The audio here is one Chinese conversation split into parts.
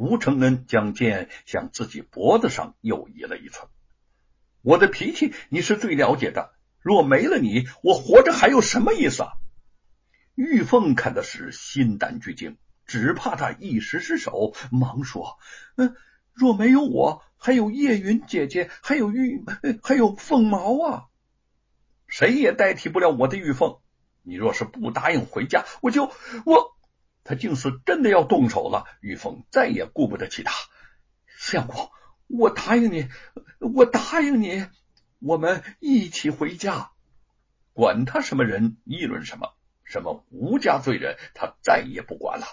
吴承恩将剑向自己脖子上又移了一寸。我的脾气你是最了解的，若没了你，我活着还有什么意思啊？玉凤看的是心胆俱惊，只怕他一时失手，忙说：“嗯，若没有我，还有叶云姐姐，还有玉，还有凤毛啊，谁也代替不了我的玉凤。你若是不答应回家，我就我……他竟是真的要动手了。”玉凤再也顾不得其他，相公。我答应你，我答应你，我们一起回家。管他什么人议论什么，什么吴家罪人，他再也不管了。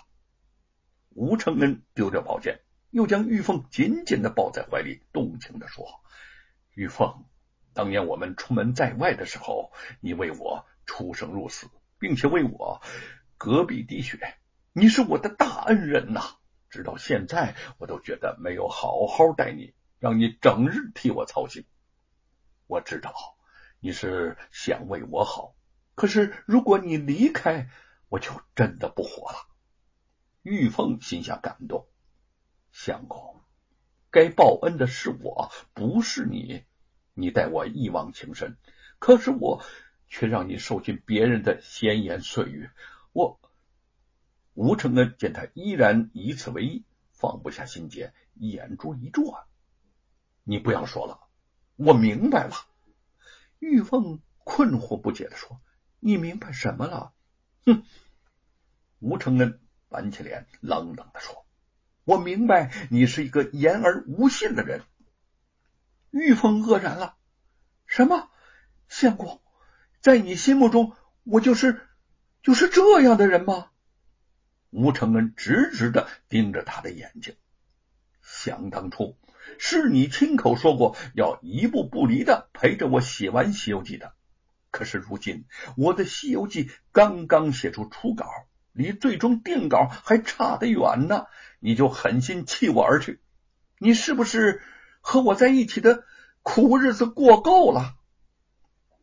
吴承恩丢掉宝剑，又将玉凤紧紧的抱在怀里，动情的说：“玉凤，当年我们出门在外的时候，你为我出生入死，并且为我隔壁滴血，你是我的大恩人呐。”直到现在，我都觉得没有好好待你，让你整日替我操心。我知道你是想为我好，可是如果你离开，我就真的不活了。玉凤心下感动，相公，该报恩的是我，不是你。你待我一往情深，可是我却让你受尽别人的闲言碎语，吴承恩见他依然以此为意，放不下心结，眼珠一转：“你不要说了，我明白了。”玉凤困惑不解的说：“你明白什么了？”哼！吴承恩板起脸，冷冷的说：“我明白，你是一个言而无信的人。”玉凤愕然了：“什么？相公，在你心目中，我就是就是这样的人吗？”吴承恩直直的盯着他的眼睛。想当初，是你亲口说过要一步不离的陪着我写完《西游记》的。可是如今，我的《西游记》刚刚写出初稿，离最终定稿还差得远呢，你就狠心弃我而去。你是不是和我在一起的苦日子过够了？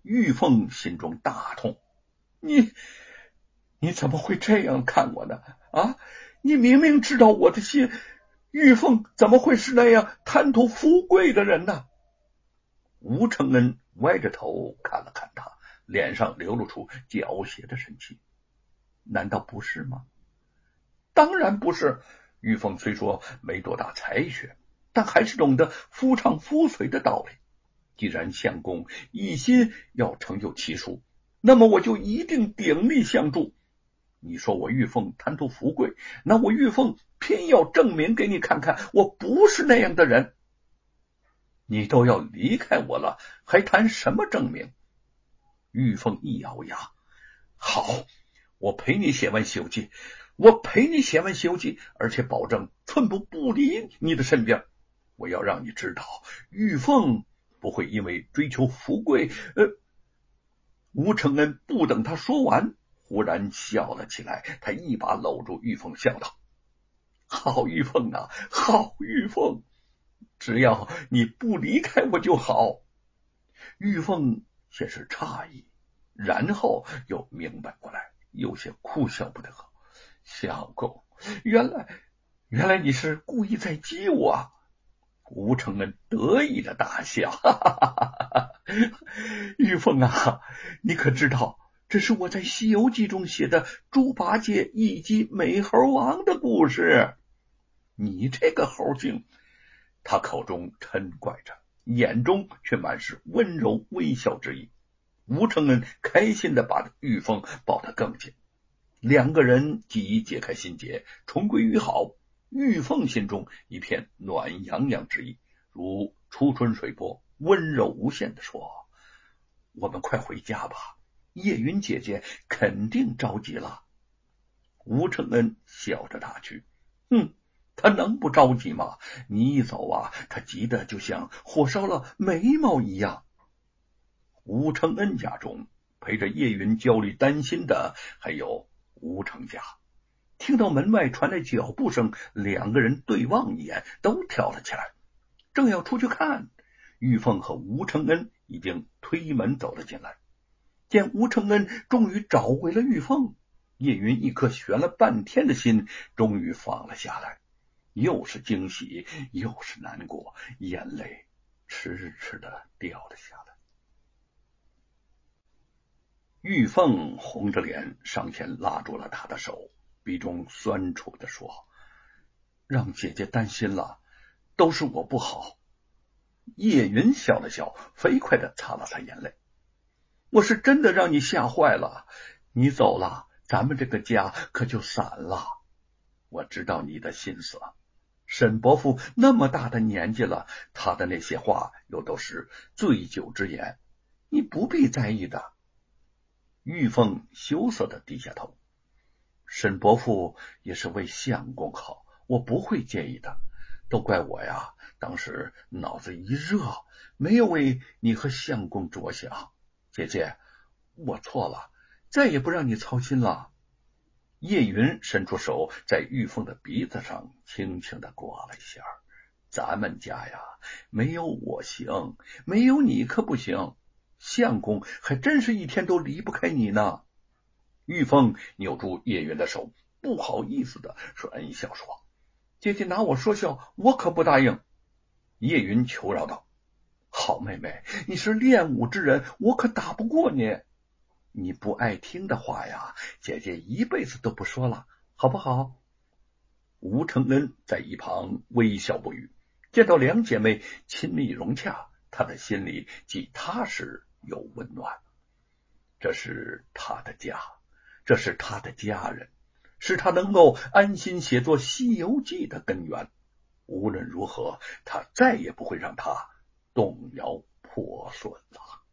玉凤心中大痛，你。你怎么会这样看我呢？啊！你明明知道我的心，玉凤怎么会是那样贪图富贵的人呢？吴承恩歪着头看了看他，脸上流露出狡黠的神气。难道不是吗？当然不是。玉凤虽说没多大才学，但还是懂得夫唱妇随的道理。既然相公一心要成就奇书，那么我就一定鼎力相助。你说我玉凤贪图富贵，那我玉凤偏要证明给你看看，我不是那样的人。你都要离开我了，还谈什么证明？玉凤一咬牙，好，我陪你写完《西游记》，我陪你写完《西游记》，而且保证寸步不离你的身边。我要让你知道，玉凤不会因为追求富贵。呃，吴承恩不等他说完。忽然笑了起来，他一把搂住玉凤，笑道：“好玉凤啊，好玉凤，只要你不离开我就好。”玉凤先是诧异，然后又明白过来，有些哭笑不得：“相公，原来原来你是故意在激我。”吴承恩得意的大笑：“哈哈哈哈 玉凤啊，你可知道？”这是我在《西游记》中写的猪八戒以及美猴王的故事。你这个猴精！他口中嗔怪着，眼中却满是温柔微笑之意。吴承恩开心的把玉凤抱得更紧，两个人即解开心结，重归于好。玉凤心中一片暖洋洋之意，如初春水波，温柔无限的说：“我们快回家吧。”叶云姐姐肯定着急了。吴承恩笑着打趣：“哼，他能不着急吗？你一走啊，他急得就像火烧了眉毛一样。”吴承恩家中陪着叶云焦虑担心的还有吴成家。听到门外传来脚步声，两个人对望一眼，都跳了起来，正要出去看，玉凤和吴承恩已经推门走了进来。见吴承恩终于找回了玉凤，叶云一颗悬了半天的心终于放了下来。又是惊喜又是难过，眼泪迟迟的掉了下来。玉凤红着脸上前拉住了他的手，鼻中酸楚的说：“让姐姐担心了，都是我不好。”叶云笑了笑，飞快的擦了擦眼泪：“我是真的让你吓坏了，你走了，咱们这个家可就散了。我知道你的心思，沈伯父那么大的年纪了，他的那些话又都是醉酒之言，你不必在意的。”玉凤羞涩的低下头，沈伯父也是为相公好，我不会介意的。都怪我呀，当时脑子一热，没有为你和相公着想。姐姐，我错了，再也不让你操心了。叶云伸出手，在玉凤的鼻子上轻轻的刮了一下。咱们家呀，没有我行，没有你可不行。相公还真是一天都离不开你呢。玉凤扭住叶云的手，不好意思的说：“恩笑说，姐姐拿我说笑，我可不答应。”叶云求饶道：“好妹妹，你是练武之人，我可打不过你。你不爱听的话呀，姐姐一辈子都不说了，好不好？”吴承恩在一旁微笑不语，见到两姐妹亲密融洽，他的心里既踏实。又温暖，这是他的家，这是他的家人，是他能够安心写作《西游记》的根源。无论如何，他再也不会让他动摇破损了。